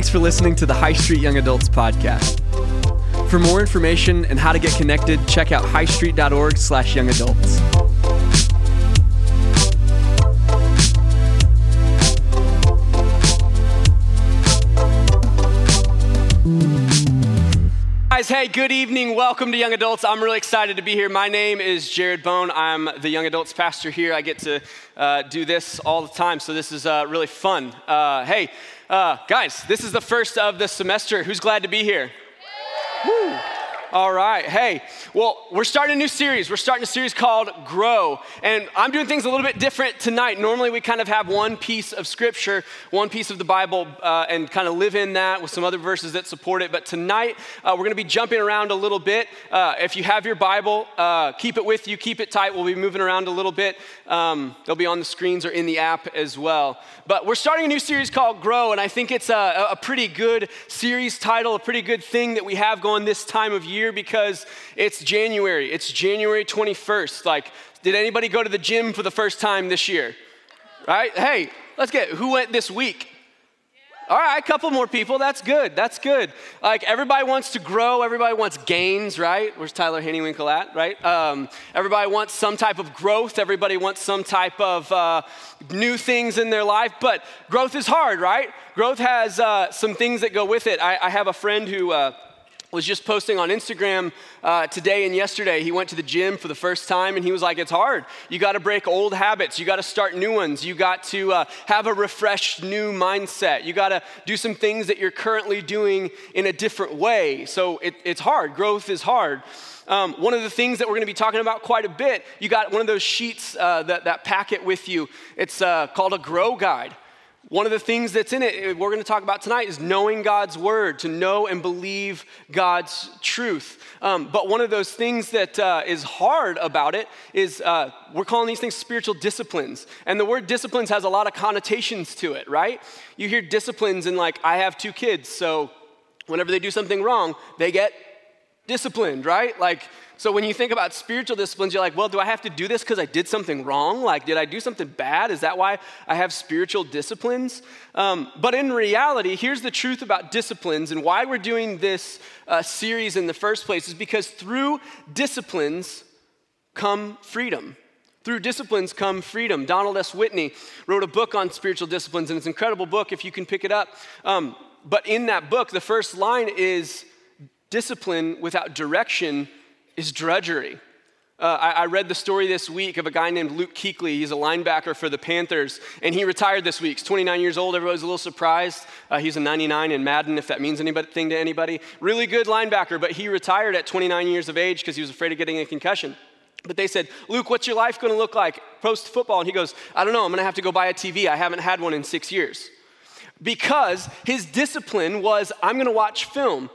Thanks for listening to the High Street Young Adults podcast. For more information and how to get connected, check out highstreet.org slash young adults. Guys, hey, good evening. Welcome to Young Adults. I'm really excited to be here. My name is Jared Bone. I'm the Young Adults pastor here. I get to uh, do this all the time, so this is uh, really fun. Uh, hey, uh, guys, this is the first of the semester. Who's glad to be here? All right. Hey, well, we're starting a new series. We're starting a series called Grow. And I'm doing things a little bit different tonight. Normally, we kind of have one piece of scripture, one piece of the Bible, uh, and kind of live in that with some other verses that support it. But tonight, uh, we're going to be jumping around a little bit. Uh, if you have your Bible, uh, keep it with you, keep it tight. We'll be moving around a little bit. Um, they'll be on the screens or in the app as well. But we're starting a new series called Grow, and I think it's a, a pretty good series title, a pretty good thing that we have going this time of year because it's January. It's January 21st. Like, did anybody go to the gym for the first time this year? Right? Hey, let's get who went this week? All right, a couple more people. That's good. That's good. Like everybody wants to grow. Everybody wants gains, right? Where's Tyler Hennywinkle at, right? Um, everybody wants some type of growth. Everybody wants some type of uh, new things in their life. But growth is hard, right? Growth has uh, some things that go with it. I, I have a friend who. Uh, was just posting on Instagram uh, today and yesterday. He went to the gym for the first time and he was like, It's hard. You got to break old habits. You got to start new ones. You got to uh, have a refreshed new mindset. You got to do some things that you're currently doing in a different way. So it, it's hard. Growth is hard. Um, one of the things that we're going to be talking about quite a bit, you got one of those sheets, uh, that, that packet with you. It's uh, called a Grow Guide. One of the things that's in it, eh, we're going to talk about tonight, is knowing God's word, to know and believe God's truth. Um, but one of those things that uh, is hard about it is uh, we're calling these things spiritual disciplines. And the word disciplines has a lot of connotations to it, right? You hear disciplines and, like, I have two kids, so whenever they do something wrong, they get disciplined, right? Like, so when you think about spiritual disciplines, you're like, well, do I have to do this because I did something wrong? Like, did I do something bad? Is that why I have spiritual disciplines? Um, but in reality, here's the truth about disciplines and why we're doing this uh, series in the first place is because through disciplines come freedom. Through disciplines come freedom. Donald S. Whitney wrote a book on spiritual disciplines, and it's an incredible book if you can pick it up. Um, but in that book, the first line is discipline without direction is drudgery. Uh, I, I, read the story this week of a guy named Luke Kuechly. He's a linebacker for the Panthers, and he retired this week. He's 29 years old. Everybody's a little surprised. Uh, he's a 99 in Madden, if that means anything to anybody. Really good linebacker, but he retired at 29 years of age because he was afraid of getting a concussion. But they said, Luke, what's your life going to look like post football? And he goes, I don't know. I'm going to have to go buy a TV. I haven't had one in six years. Because his discipline was, I'm going to watch film.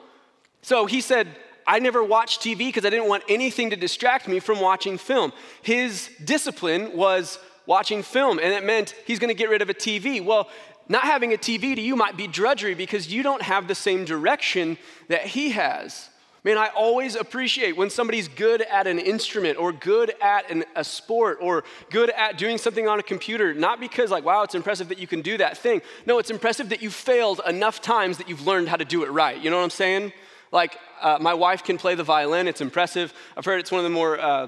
So he said, I never watched TV because I didn't want anything to distract me from watching film. His discipline was watching film, and it meant he's going to get rid of a TV. Well, not having a TV to you might be drudgery because you don't have the same direction that he has. Man, I always appreciate when somebody's good at an instrument or good at an, a sport or good at doing something on a computer, not because, like, wow, it's impressive that you can do that thing. No, it's impressive that you failed enough times that you've learned how to do it right. You know what I'm saying? Like, uh, my wife can play the violin, it's impressive. I've heard it's one of the more uh,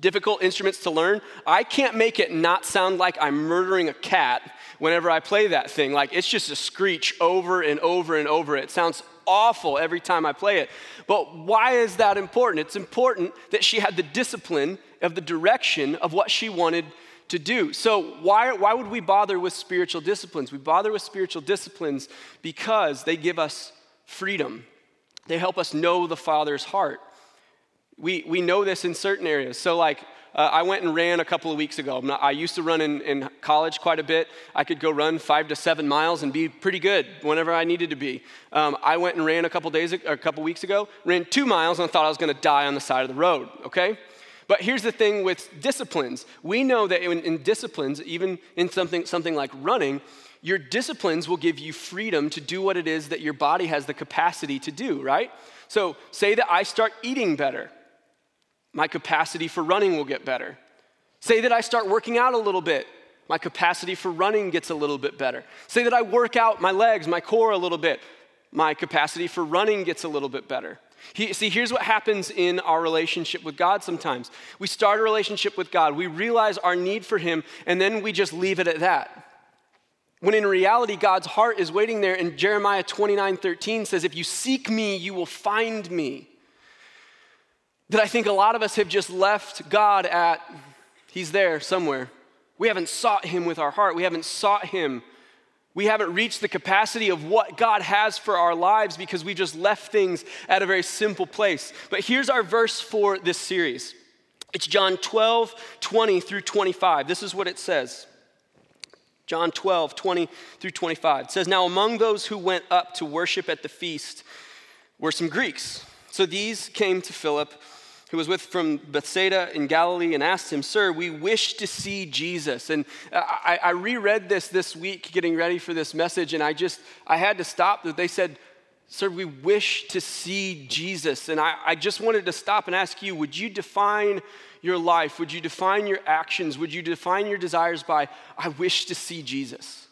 difficult instruments to learn. I can't make it not sound like I'm murdering a cat whenever I play that thing. Like, it's just a screech over and over and over. It sounds awful every time I play it. But why is that important? It's important that she had the discipline of the direction of what she wanted to do. So, why, why would we bother with spiritual disciplines? We bother with spiritual disciplines because they give us freedom. They help us know the Father's heart. We, we know this in certain areas. So, like, uh, I went and ran a couple of weeks ago. Not, i used to run in, in college quite a bit. I could go run five to seven miles and be pretty good whenever I needed to be. Um, I went and ran a couple days, a couple weeks ago, ran two miles, and thought I was going to die on the side of the road. Okay. But here's the thing with disciplines. We know that in, in disciplines, even in something, something like running, your disciplines will give you freedom to do what it is that your body has the capacity to do, right? So, say that I start eating better, my capacity for running will get better. Say that I start working out a little bit, My capacity for running gets a little bit better. Say that I work out my legs, my core a little bit. My capacity for running gets a little bit better. He, see, here's what happens in our relationship with God sometimes. We start a relationship with God, we realize our need for Him, and then we just leave it at that. When in reality, God's heart is waiting there, and Jeremiah 29 13 says, If you seek me, you will find me. That I think a lot of us have just left God at, He's there somewhere. We haven't sought Him with our heart, we haven't sought Him we haven't reached the capacity of what God has for our lives because we just left things at a very simple place. But here's our verse for this series it's John 12, 20 through 25. This is what it says. John 12, 20 through 25. It says, Now among those who went up to worship at the feast were some Greeks. So these came to Philip who was with from Bethsaida in Galilee and asked him, Sir, we wish to see Jesus. And uh, I, I, reread this this week getting ready for this message, and I just, I had to stop. That they said, Sir, we wish to see Jesus. And I, I just wanted to stop and ask you, would you define your life? Would you define your actions? Would you define your desires by, I wish to see Jesus?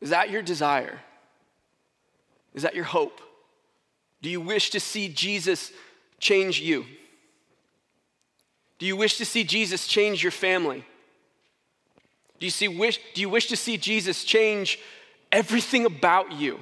Is that your desire? Is that your hope? Do you wish to see Jesus change you? Do you wish to see Jesus change your family? Do you, see, wish, do you wish to see Jesus change everything about you?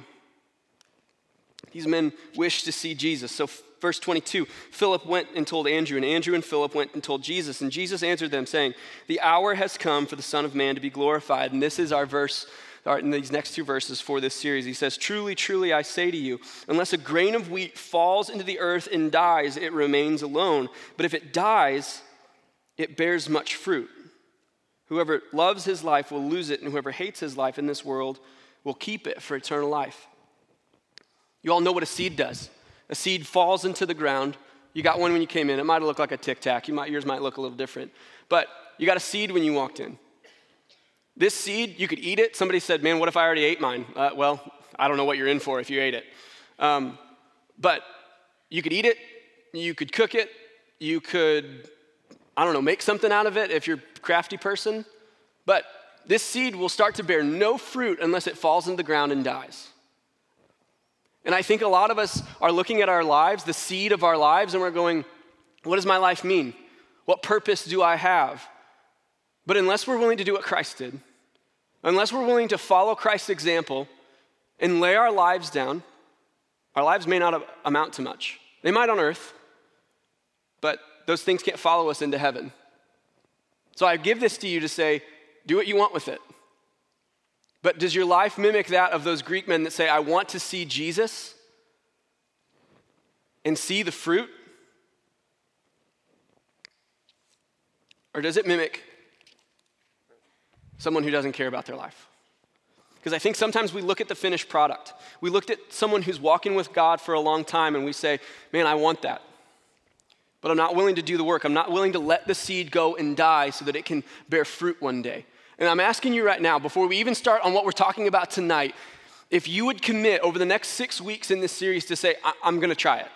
These men wish to see Jesus. So, verse 22 Philip went and told Andrew, and Andrew and Philip went and told Jesus. And Jesus answered them, saying, The hour has come for the Son of Man to be glorified. And this is our verse in these next two verses for this series. He says, Truly, truly, I say to you, unless a grain of wheat falls into the earth and dies, it remains alone. But if it dies, it bears much fruit. Whoever loves his life will lose it, and whoever hates his life in this world will keep it for eternal life. You all know what a seed does. A seed falls into the ground. You got one when you came in. It might look like a tic tac. You Yours might look a little different. But you got a seed when you walked in. This seed, you could eat it. Somebody said, Man, what if I already ate mine? Uh, well, I don't know what you're in for if you ate it. Um, but you could eat it, you could cook it, you could, I don't know, make something out of it if you're a crafty person. But this seed will start to bear no fruit unless it falls in the ground and dies. And I think a lot of us are looking at our lives, the seed of our lives, and we're going, What does my life mean? What purpose do I have? But unless we're willing to do what Christ did, unless we're willing to follow Christ's example and lay our lives down, our lives may not amount to much. They might on earth, but those things can't follow us into heaven. So I give this to you to say, do what you want with it. But does your life mimic that of those Greek men that say, I want to see Jesus and see the fruit? Or does it mimic someone who doesn't care about their life. Because I think sometimes we look at the finished product. We looked at someone who's walking with God for a long time and we say, man, I want that. But I'm not willing to do the work. I'm not willing to let the seed go and die so that it can bear fruit one day. And I'm asking you right now, before we even start on what we're talking about tonight, if you would commit over the next six weeks in this series to say, I- am going to try it.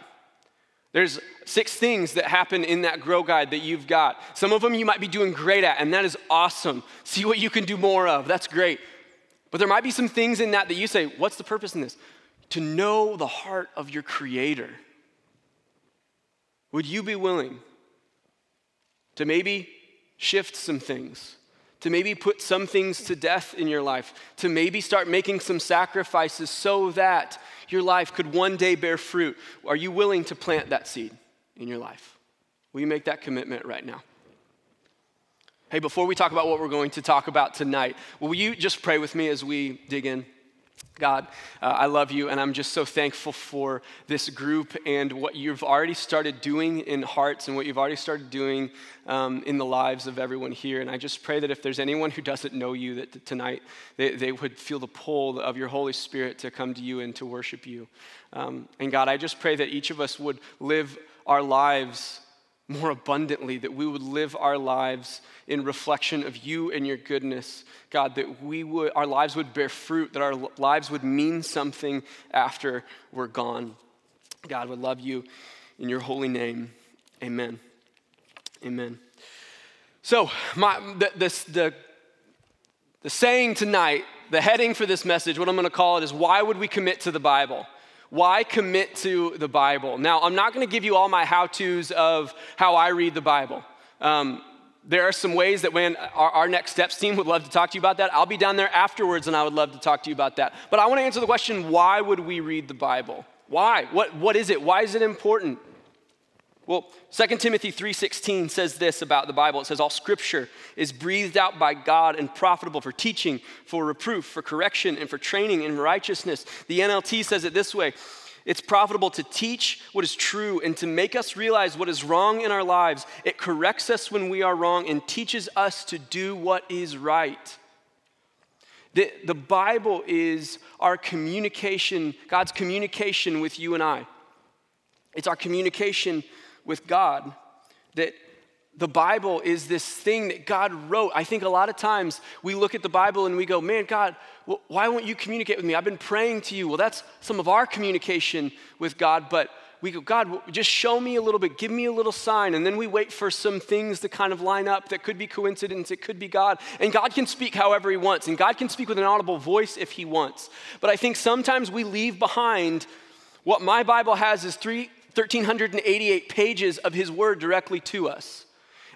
There's six things that happen in that grow guide that you've got. Some of them you might be doing great at, and that is awesome. See what you can do more of. That's great. But there might be some things in that that you say, What's the purpose in this? To know the heart of your Creator. Would you be willing to maybe shift some things? To maybe put some things to death in your life? To maybe start making some sacrifices so that your life could one day bear fruit. Are you willing to plant that seed in your life? Will you make that commitment right now? Hey, before we talk about what we're going to talk about tonight, will you just pray with me as we dig in? God, uh, I love you, and I'm just so thankful for this group and what you've already started doing in hearts and what you've already started doing um, in the lives of everyone here. And I just pray that if there's anyone who doesn't know you, that tonight they, they would feel the pull of your Holy Spirit to come to you and to worship you. Um, and God, I just pray that each of us would live our lives more abundantly, that we would live our lives in reflection of you and your goodness. God, that we would, our lives would bear fruit, that our lives would mean something after we're gone. God would love you in your holy name. Amen. Amen. So, my, the, this, the, the saying tonight, the heading for this message, what I'm going to call it is why would we commit to the Bible? Why commit to the Bible? Now, I'm not going to give you all my how to's of how I read the Bible. Um, there are some ways that when our, our, next steps team would love to talk to you about that. I'll be down there afterwards and I would love to talk to you about that. But I want to answer the question why would we read the Bible? Why? What, what is it? Why is it important? Well, 2 Timothy 3:16 says this about the Bible. It says all scripture is breathed out by God and profitable for teaching, for reproof, for correction, and for training in righteousness. The NLT says it this way. It's profitable to teach what is true and to make us realize what is wrong in our lives. It corrects us when we are wrong and teaches us to do what is right. The, the Bible is our communication, God's communication with you and I. It's our communication with God. That the Bible is this thing that God wrote. I think a lot of times we look at the Bible and we go, man, God, why won't you communicate with me? I've been praying to you. Well, that's some of our communication with God, but we go, God, just show me a little bit, give me a little sign. And then we wait for some things to kind of line up that could be coincidence, it could be God. And God can speak however He wants, and God can speak with an audible voice if He wants. But I think sometimes we leave behind what my Bible has is three, 1,388 pages of His Word directly to us.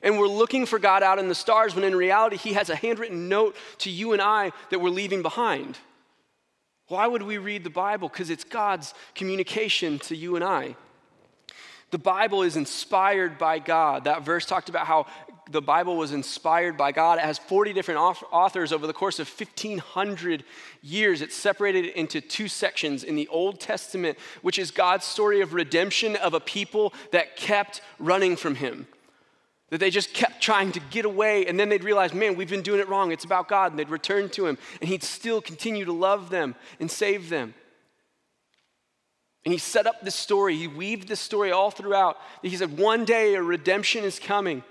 And we're looking for God out in the stars when in reality, He has a handwritten note to you and I that we're leaving behind. Why would we read the Bible? Because it's God's communication to you and I. The Bible is inspired by God. That verse talked about how the Bible was inspired by God. It has 40 different authors over the course of 1,500 years. It's separated into two sections in the Old Testament, which is God's story of redemption of a people that kept running from Him that they just kept trying to get away and then they'd realize, man, we've been doing it wrong. It's about God. And they'd return to Him and He'd still continue to love them and save them. And He set up this story, He weaved this story all throughout. He said, one day a redemption is coming.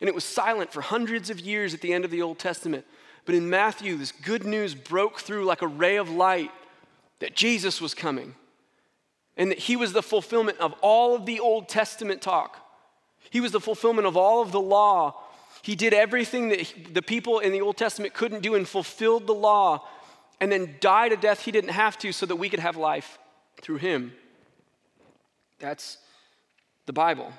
And it was silent for hundreds of years at the end of the Old Testament. But in Matthew, this good news broke through like a ray of light that Jesus was coming and that He was the fulfillment of all of the Old Testament talk. He was the fulfillment of all of the law. He did everything that the people in the Old Testament couldn't do and fulfilled the law and then died a death he didn't have to so that we could have life through him. That's the Bible.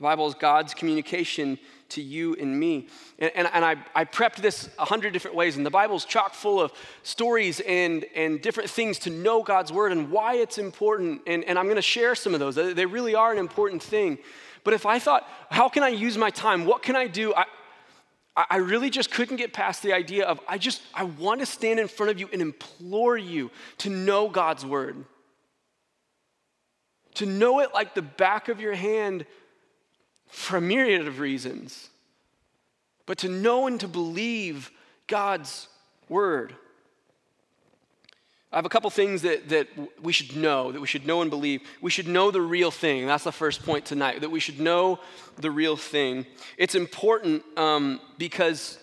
The Bible is God's communication to you and me. And, and, and I, I prepped this a hundred different ways, and the Bible's chock full of stories and, and different things to know God's word and why it's important. And, and I'm going to share some of those. They really are an important thing. But if I thought, how can I use my time? What can I do? I, I really just couldn't get past the idea of, I just, I want to stand in front of you and implore you to know God's word. To know it like the back of your hand for a myriad of reasons. But to know and to believe God's word. I have a couple things that, that we should know, that we should know and believe. We should know the real thing. That's the first point tonight, that we should know the real thing. It's important um, because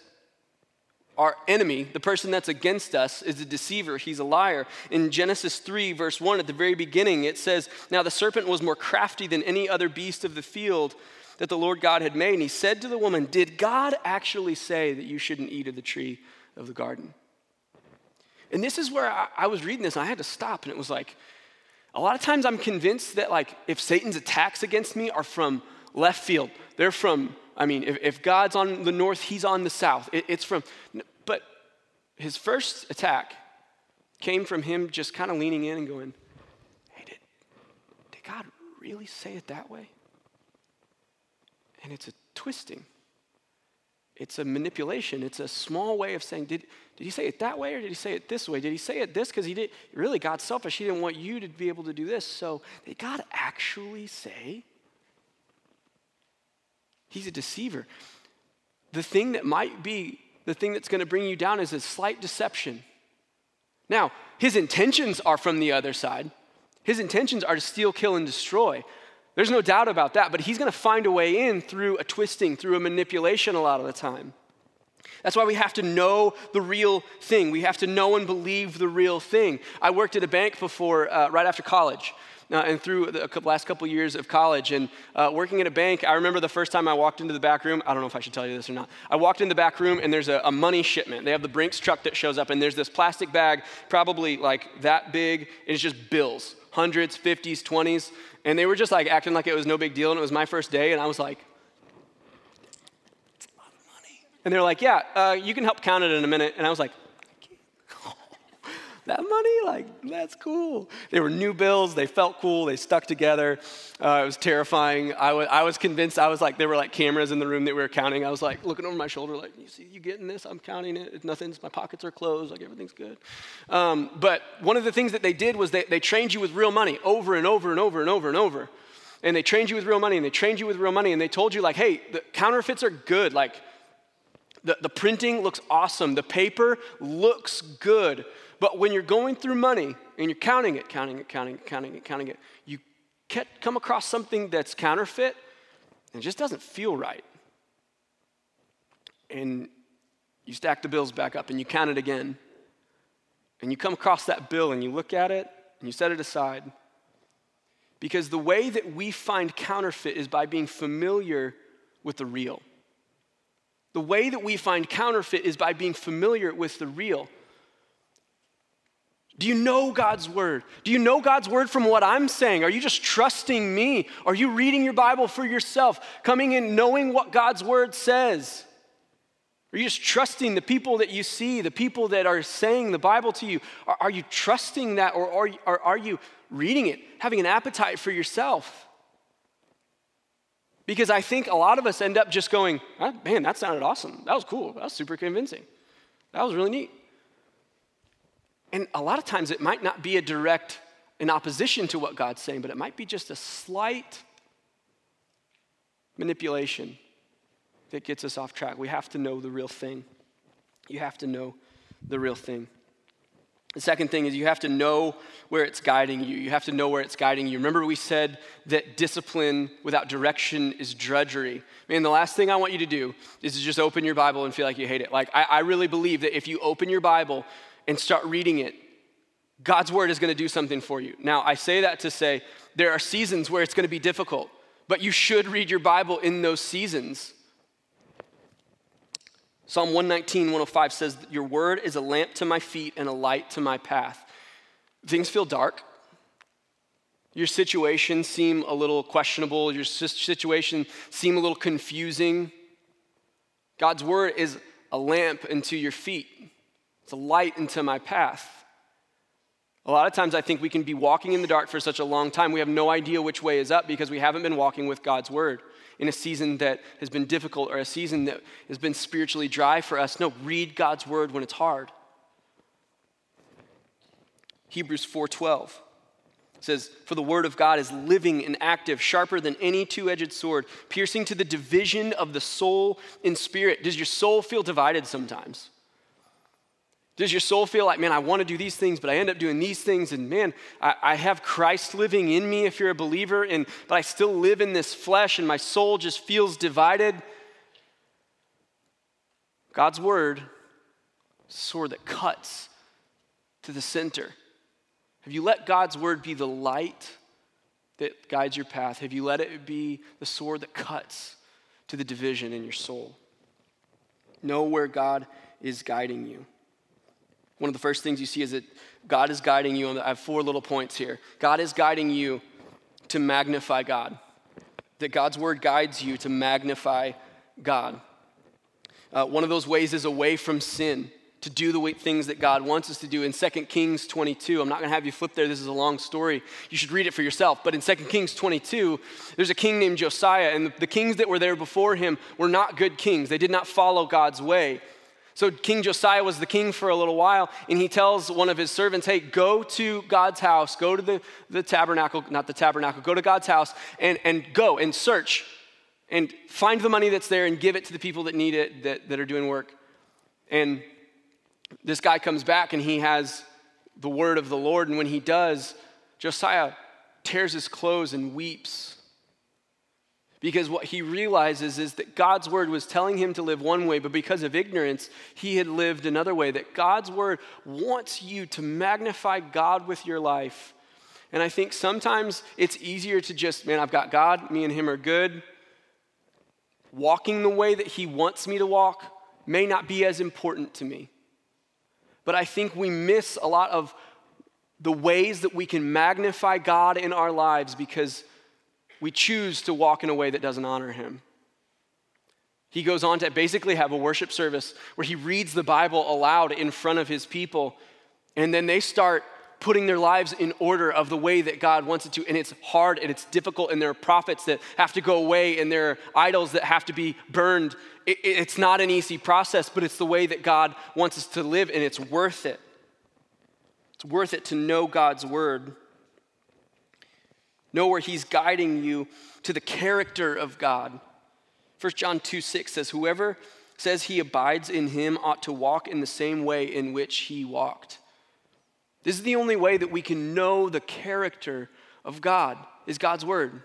our enemy, the person that's against us, is a deceiver. He's a liar. In Genesis 3, verse 1, at the very beginning, it says, Now the serpent was more crafty than any other beast of the field that the Lord God had made. And he said to the woman, Did God actually say that you shouldn't eat of the tree of the garden? And this is where I, I was reading this and I had to stop and it was like, a lot of times I'm convinced that like if Satan's attacks against me are from left field, they're from, I mean, if, if God's on the north, he's on the south. It, it's from, but his first attack came from him just kind of leaning in and going, hey, did, did God really say it that way? And it's a twisting. It's a manipulation. It's a small way of saying, did, did he say it that way or did he say it this way? Did he say it this because he did really God's selfish? He didn't want you to be able to do this. So did God actually say? He's a deceiver. The thing that might be the thing that's going to bring you down is a slight deception. Now, his intentions are from the other side. His intentions are to steal, kill, and destroy. There's no doubt about that, but he's going to find a way in through a twisting, through a manipulation a lot of the time. That's why we have to know the real thing. We have to know and believe the real thing. I worked at a bank before, uh, right after college. uh, and through the last couple years of college and uh, working at a bank, I remember the first time I walked into the back room. I don't know if I should tell you this or not. I walked in the back room and there's a, a money shipment. They have the Brinks truck that shows up, and there's this plastic bag, probably like that big, and it's just bills hundreds, 50s, 20s. And they were just like acting like it was no big deal. And it was my first day, and I was like, what the money and they're like, yeah, uh, you can help count it in a minute. And I was like, that money, like, that's cool. They were new bills. They felt cool. They stuck together. Uh, it was terrifying. I, w- I was convinced. I was like, there were like cameras in the room that we were counting. I was like looking over my shoulder, like, you see, you getting this? I'm counting it. Nothing's, my pockets are closed. Like, everything's good. Um, but one of the things that they did was they, they trained you with real money over and over and over and over and over. And they trained you with real money and they trained you with real money and they told you, like, hey, the counterfeits are good. Like, the, the printing looks awesome, the paper looks good. But when you're going through money and you're counting it, counting it, counting it, counting it, counting it, you come across something that's counterfeit and just doesn't feel right. And you stack the bills back up and you count it again. And you come across that bill and you look at it and you set it aside. Because the way that we find counterfeit is by being familiar with the real. The way that we find counterfeit is by being familiar with the real. Do you know God's word? Do you know God's word from what I'm saying? Are you just trusting me? Are you reading your Bible for yourself, coming in knowing what God's word says? Are you just trusting the people that you see, the people that are saying the Bible to you? Are, are you trusting that or, or, or are you reading it, having an appetite for yourself? Because I think a lot of us end up just going, oh, man, that sounded awesome. That was cool. That was super convincing. That was really neat. And a lot of times it might not be a direct in opposition to what God's saying, but it might be just a slight manipulation that gets us off track. We have to know the real thing. You have to know the real thing. The second thing is you have to know where it's guiding you. You have to know where it's guiding you. Remember, we said that discipline without direction is drudgery. Man, the last thing I want you to do is to just open your Bible and feel like you hate it. Like, I, I really believe that if you open your Bible and start reading it, God's word is going to do something for you. Now, I say that to say there are seasons where it's going to be difficult, but you should read your Bible in those seasons. Psalm 119, 105 says, Your word is a lamp to my feet and a light to my path. Things feel dark. Your situation seem a little questionable. Your situation seem a little confusing. God's word is a lamp unto your feet. It's a light into my path. A lot of times I think we can be walking in the dark for such a long time. We have no idea which way is up because we haven't been walking with God's word in a season that has been difficult or a season that has been spiritually dry for us. No, read God's word when it's hard. Hebrews 4:12 says, "For the word of God is living and active, sharper than any two-edged sword, piercing to the division of the soul and spirit." Does your soul feel divided sometimes? Does your soul feel like, man, I want to do these things, but I end up doing these things, and man, I, I, have Christ living in me if you're a believer, and but I still live in this flesh, and my soul just feels divided? God's word, sword that cuts to the center. Have you let God's word be the light that guides your path? Have you let it be the sword that cuts to the division in your soul? Know where God is guiding you. One of the first things you see is that God is guiding you. I have four little points here. God is guiding you to magnify God, that God's word guides you to magnify God. Uh, one of those ways is away from sin, to do the things that God wants us to do. In 2 Kings 22, I'm not going to have you flip there, this is a long story. You should read it for yourself. But in 2 Kings 22, there's a king named Josiah, and the kings that were there before him were not good kings. They did not follow God's way. So King Josiah was the king for a little while, and he tells one of his servants, Hey, go to God's house, go to the, the tabernacle, not the tabernacle, go to God's house and, and go and search and find the money that's there and give it to the people that need it, that, that are doing work. And this guy comes back and he has the word of the Lord, and when he does, Josiah tears his clothes and weeps because what he realizes is that God's word was telling him to live one way, but because of ignorance, he had lived another way. That God's word wants you to magnify God with your life. And I think sometimes it's easier to just, man, I've got God, me and Him are good. Walking the way that He wants me to walk may not be as important to me. But I think we miss a lot of the ways that we can magnify God in our lives because we choose to walk in a way that doesn't honor Him. He goes on to basically have a worship service where he reads the Bible aloud in front of his people, and then they start putting their lives in order of the way that God wants it to. And it's hard and it's difficult, and there are prophets that have to go away, and there are idols that have to be burned. it's not an easy process, but it's the way that God wants us to live, and it's worth it. It's worth it to know God's word. Know where He's guiding you to the character of God. 1 John 2 6 says, Whoever says he abides in him ought to walk in the same way in which he walked. This is the only way that we can know the character of God, is God's word.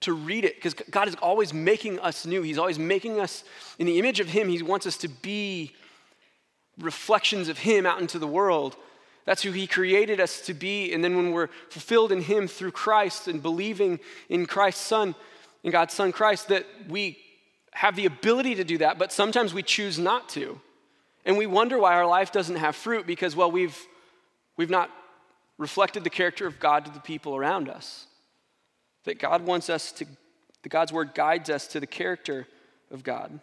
To read it, because God is always making us new. He's always making us in the image of Him. He wants us to be reflections of Him out into the world. That's who He created us to be. And then when we're fulfilled in Him through Christ and believing in Christ's Son, in God's Son Christ, that we have the ability to do that, but sometimes we choose not to. And we wonder why our life doesn't have fruit because, well, we've, we've not reflected the character of God to the people around us. That God wants us to, that God's word guides us to the character of God.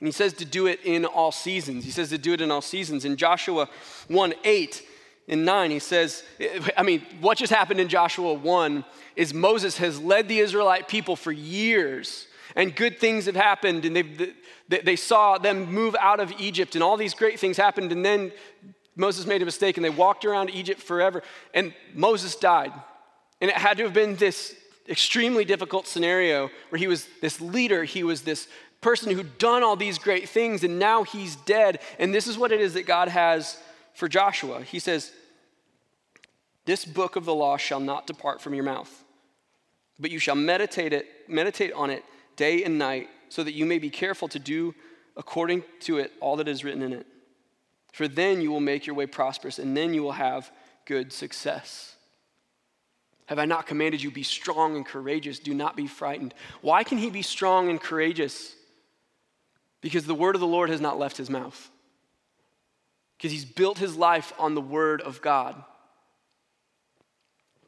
And he says to do it in all seasons. He says to do it in all seasons. In Joshua 1 8 and 9, he says, I mean, what just happened in Joshua 1 is Moses has led the Israelite people for years, and good things have happened, and they they saw them move out of Egypt, and all these great things happened, and then Moses made a mistake, and they walked around Egypt forever, and Moses died. And it had to have been this extremely difficult scenario where he was this leader, he was this person who'd done all these great things, and now he's dead. And this is what it is that God has for Joshua. He says, This book of the law shall not depart from your mouth, but you shall meditate it, meditate on it day and night, so that you may be careful to do according to it all that is written in it. For then you will make your way prosperous, and then you will have good success. Have I not commanded you, be strong and courageous? Do not be frightened. Why can he be strong and courageous? Because the word of the Lord has not left his mouth. Because he's built his life on the word of God.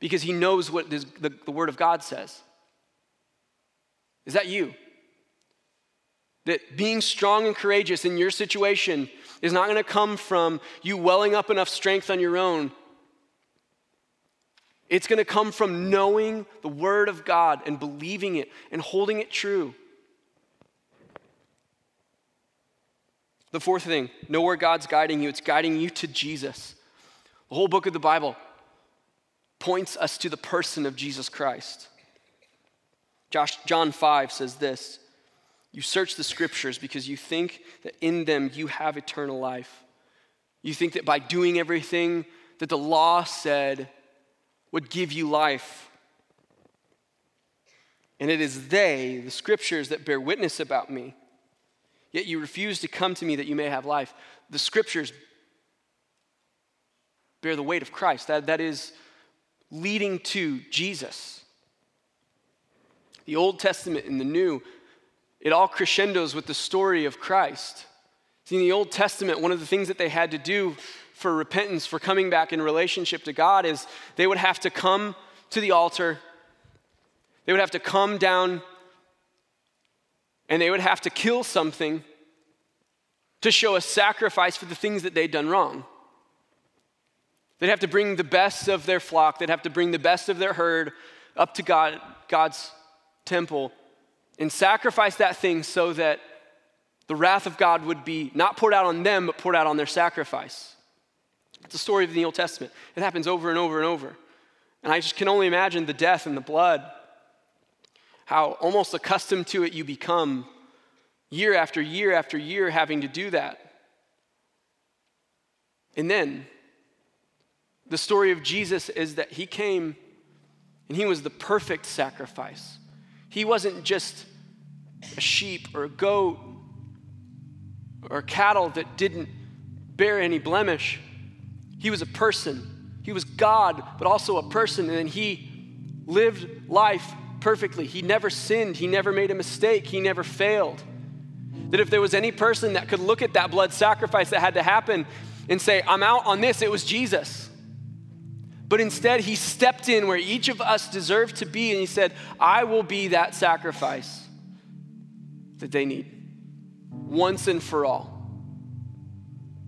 Because he knows what the, the word of God says. Is that you? That being strong and courageous in your situation is not going to come from you welling up enough strength on your own. It's going to come from knowing the Word of God and believing it and holding it true. The fourth thing know where God's guiding you. It's guiding you to Jesus. The whole book of the Bible points us to the person of Jesus Christ. Josh, John 5 says this You search the scriptures because you think that in them you have eternal life. You think that by doing everything that the law said would give you life. And it is they, the scriptures, that bear witness about me. Yet you refuse to come to me that you may have life. The scriptures bear the weight of Christ. That, that is leading to Jesus. The Old Testament and the New, it all crescendos with the story of Christ. See, in the Old Testament, one of the things that they had to do for repentance, for coming back in relationship to God, is they would have to come to the altar, they would have to come down and they would have to kill something to show a sacrifice for the things that they'd done wrong. They'd have to bring the best of their flock, they'd have to bring the best of their herd up to God, God's temple and sacrifice that thing so that the wrath of God would be not poured out on them, but poured out on their sacrifice. It's a story of the Old Testament. It happens over and over and over. And I just can only imagine the death and the blood how almost accustomed to it you become year after year after year having to do that. And then the story of Jesus is that he came and he was the perfect sacrifice. He wasn't just a sheep or a goat or cattle that didn't bear any blemish. He was a person. He was God, but also a person, and he lived life perfectly. He never sinned, he never made a mistake, he never failed. That if there was any person that could look at that blood sacrifice that had to happen and say, I'm out on this, it was Jesus. But instead, he stepped in where each of us deserved to be, and he said, I will be that sacrifice that they need once and for all.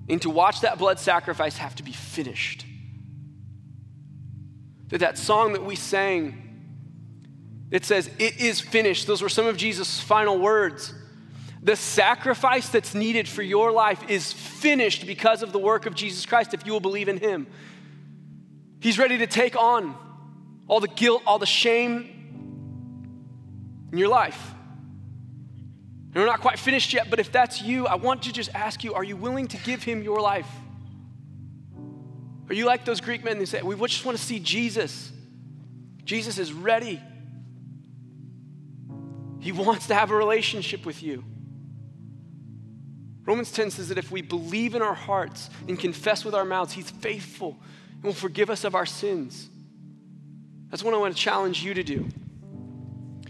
And to watch that blood sacrifice have to be finished. That that song that we sang, it says, It is finished. Those were some of Jesus' final words. The sacrifice that's needed for your life is finished because of the work of Jesus Christ if you will believe in Him. He's ready to take on all the guilt, all the shame in your life. And we're not quite finished yet, but if that's you, I want to just ask you are you willing to give Him your life? Are you like those Greek men who say, We just want to see Jesus? Jesus is ready. He wants to have a relationship with you. Romans 10 says that if we believe in our hearts and confess with our mouths, He's faithful and will forgive us of our sins. That's what I want to challenge you to do.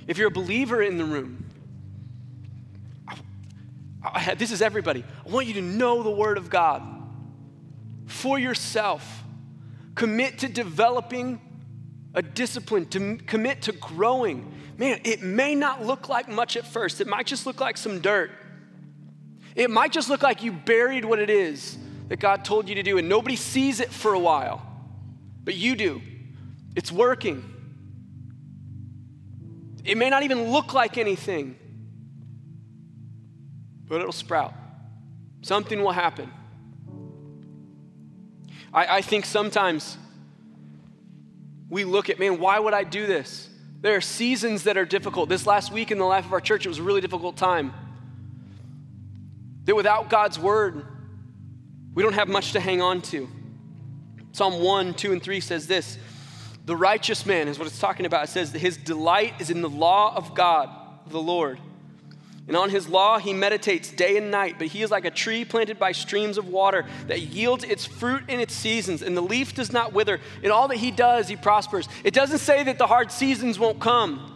If you're a believer in the room, I, I, this is everybody. I want you to know the Word of God for yourself. Commit to developing a discipline, to commit to growing. Man, it may not look like much at first, it might just look like some dirt. It might just look like you buried what it is that God told you to do, and nobody sees it for a while, but you do. It's working. It may not even look like anything, but it'll sprout. Something will happen. I, I think sometimes we look at, man, why would I do this? There are seasons that are difficult. This last week in the life of our church, it was a really difficult time. That without God's word, we don't have much to hang on to. Psalm 1, 2, and 3 says this The righteous man is what it's talking about. It says that his delight is in the law of God, the Lord. And on his law he meditates day and night, but he is like a tree planted by streams of water that yields its fruit in its seasons, and the leaf does not wither. In all that he does, he prospers. It doesn't say that the hard seasons won't come.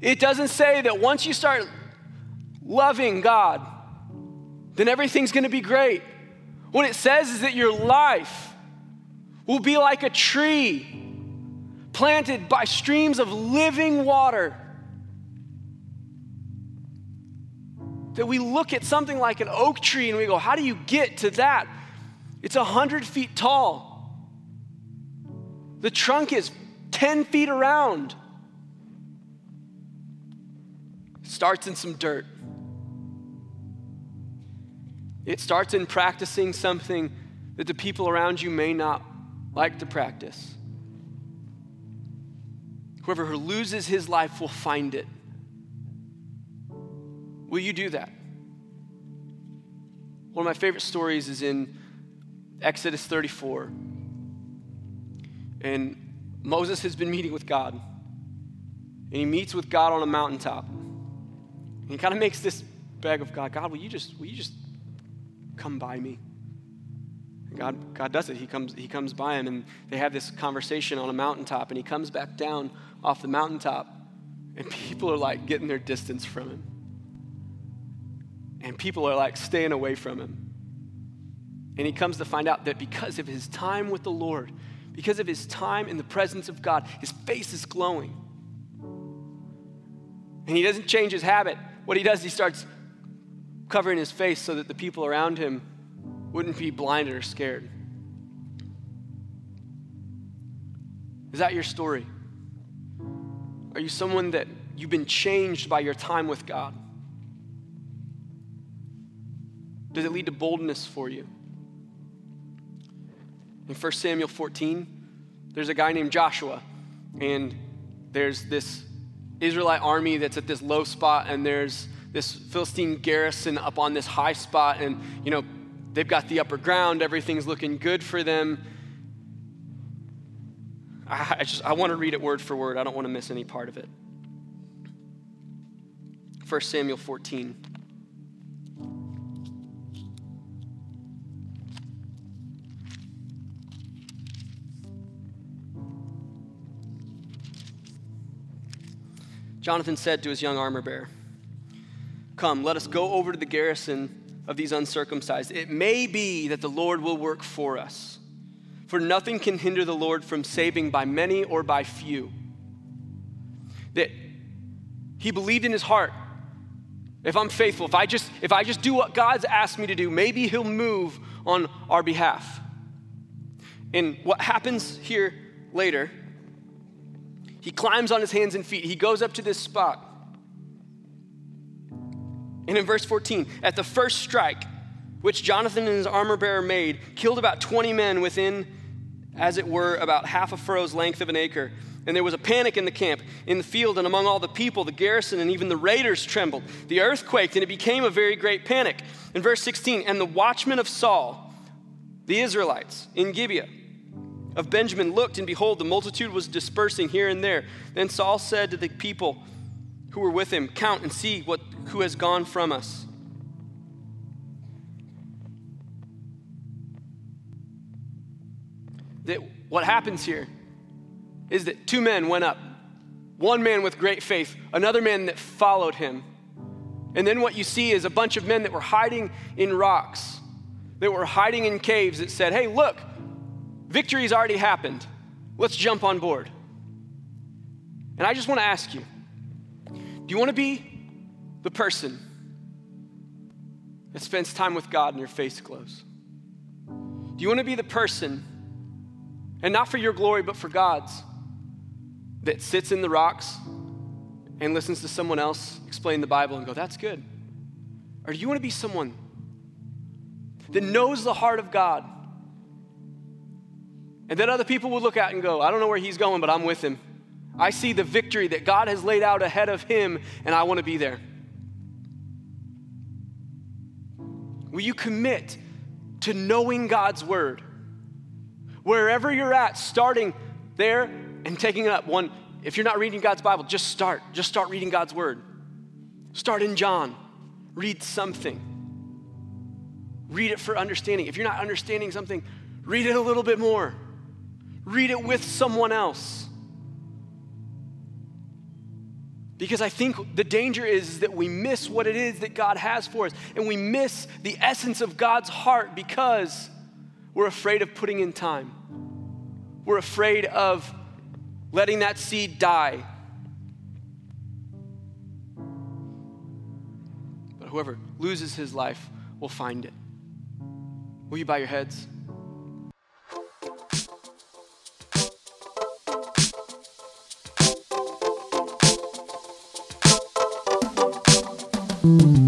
It doesn't say that once you start loving God, then everything's to be great. What it says is that your life will be like a tree planted by streams of living water. That we look at something like an oak tree and we go, How do you get to that? It's 100 feet tall. The trunk is 10 feet around. Starts in some dirt. It starts in practicing something that the people around you may not like to practice. Whoever who loses his life will find it. Will you do that? One of my favorite stories is in Exodus 34. And Moses has been meeting with God. And he meets with God on a mountaintop. And he kind of makes this beg of God God, will you just, will you just come by me. God, God does it. He comes, he comes by him, and they have this conversation on a mountaintop, and he comes back down off the mountaintop, and people are like getting their distance from him. And people are like staying away from him. And he comes to find out that because of his time with the Lord, because of his time in the presence of God, his face is glowing. And he doesn't change his habit. What he does, he starts covering his face so that the people around him wouldn't be blinded or scared. Is that your story? Are you someone that you've been changed by your time with God? Does it lead to boldness for you? In 1 Samuel 14, there's a guy named Joshua, and there's this Israelite army that's at this low spot, and there's this Philistine garrison up on this high spot, and you know, they've got the upper ground, everything's looking good for them. I, just I want to read it word for word. I don't want to miss any part of it. 1 Samuel 14. Jonathan said to his young armor bearer, Come, let us go over to the garrison of these uncircumcised. It may be that the Lord will work for us, for nothing can hinder the Lord from saving by many or by few. That he believed in his heart. If I'm faithful, if I just if I just do what God's asked me to do, maybe he'll move on our behalf. And what happens here later, he climbs on his hands and feet. He goes up to this spot. And in verse 14, at the first strike, which Jonathan and his armor bearer made, killed about 20 men within, as it were, about half a furrow's length of an acre. And there was a panic in the camp, in the field, and among all the people. The garrison and even the raiders trembled. The earth quaked, and it became a very great panic. In verse 16, and the watchmen of Saul, the Israelites, in Gibeah of Benjamin looked, and behold, the multitude was dispersing here and there. Then Saul said to the people who were with him, Count and see what who has gone from us. That what happens here is that two men went up. One man with great faith, another man that followed him. And then what you see is a bunch of men that were hiding in rocks, that were hiding in caves that said, Hey, look, victory's already happened. Let's jump on board. And I just want to ask you do you want to be the person that spends time with God and your face glows? Do you want to be the person, and not for your glory, but for God's, that sits in the rocks and listens to someone else explain the Bible and go, that's good? Or do you want to be someone that knows the heart of God and that other people would look at and go, I don't know where he's going, but I'm with him. I see the victory that God has laid out ahead of him, and I want to be there. Will you commit to knowing God's word? Wherever you're at, starting there and taking it up. One, if you're not reading God's Bible, just start. Just start reading God's word. Start in John. Read something. Read it for understanding. If you're not understanding something, read it a little bit more. Read it with someone else. Because I think the danger is that we miss what it is that God has for us, and we miss the essence of God's heart because we're afraid of putting in time. We're afraid of letting that seed die. But whoever loses his life will find it. Will you bow your heads? Música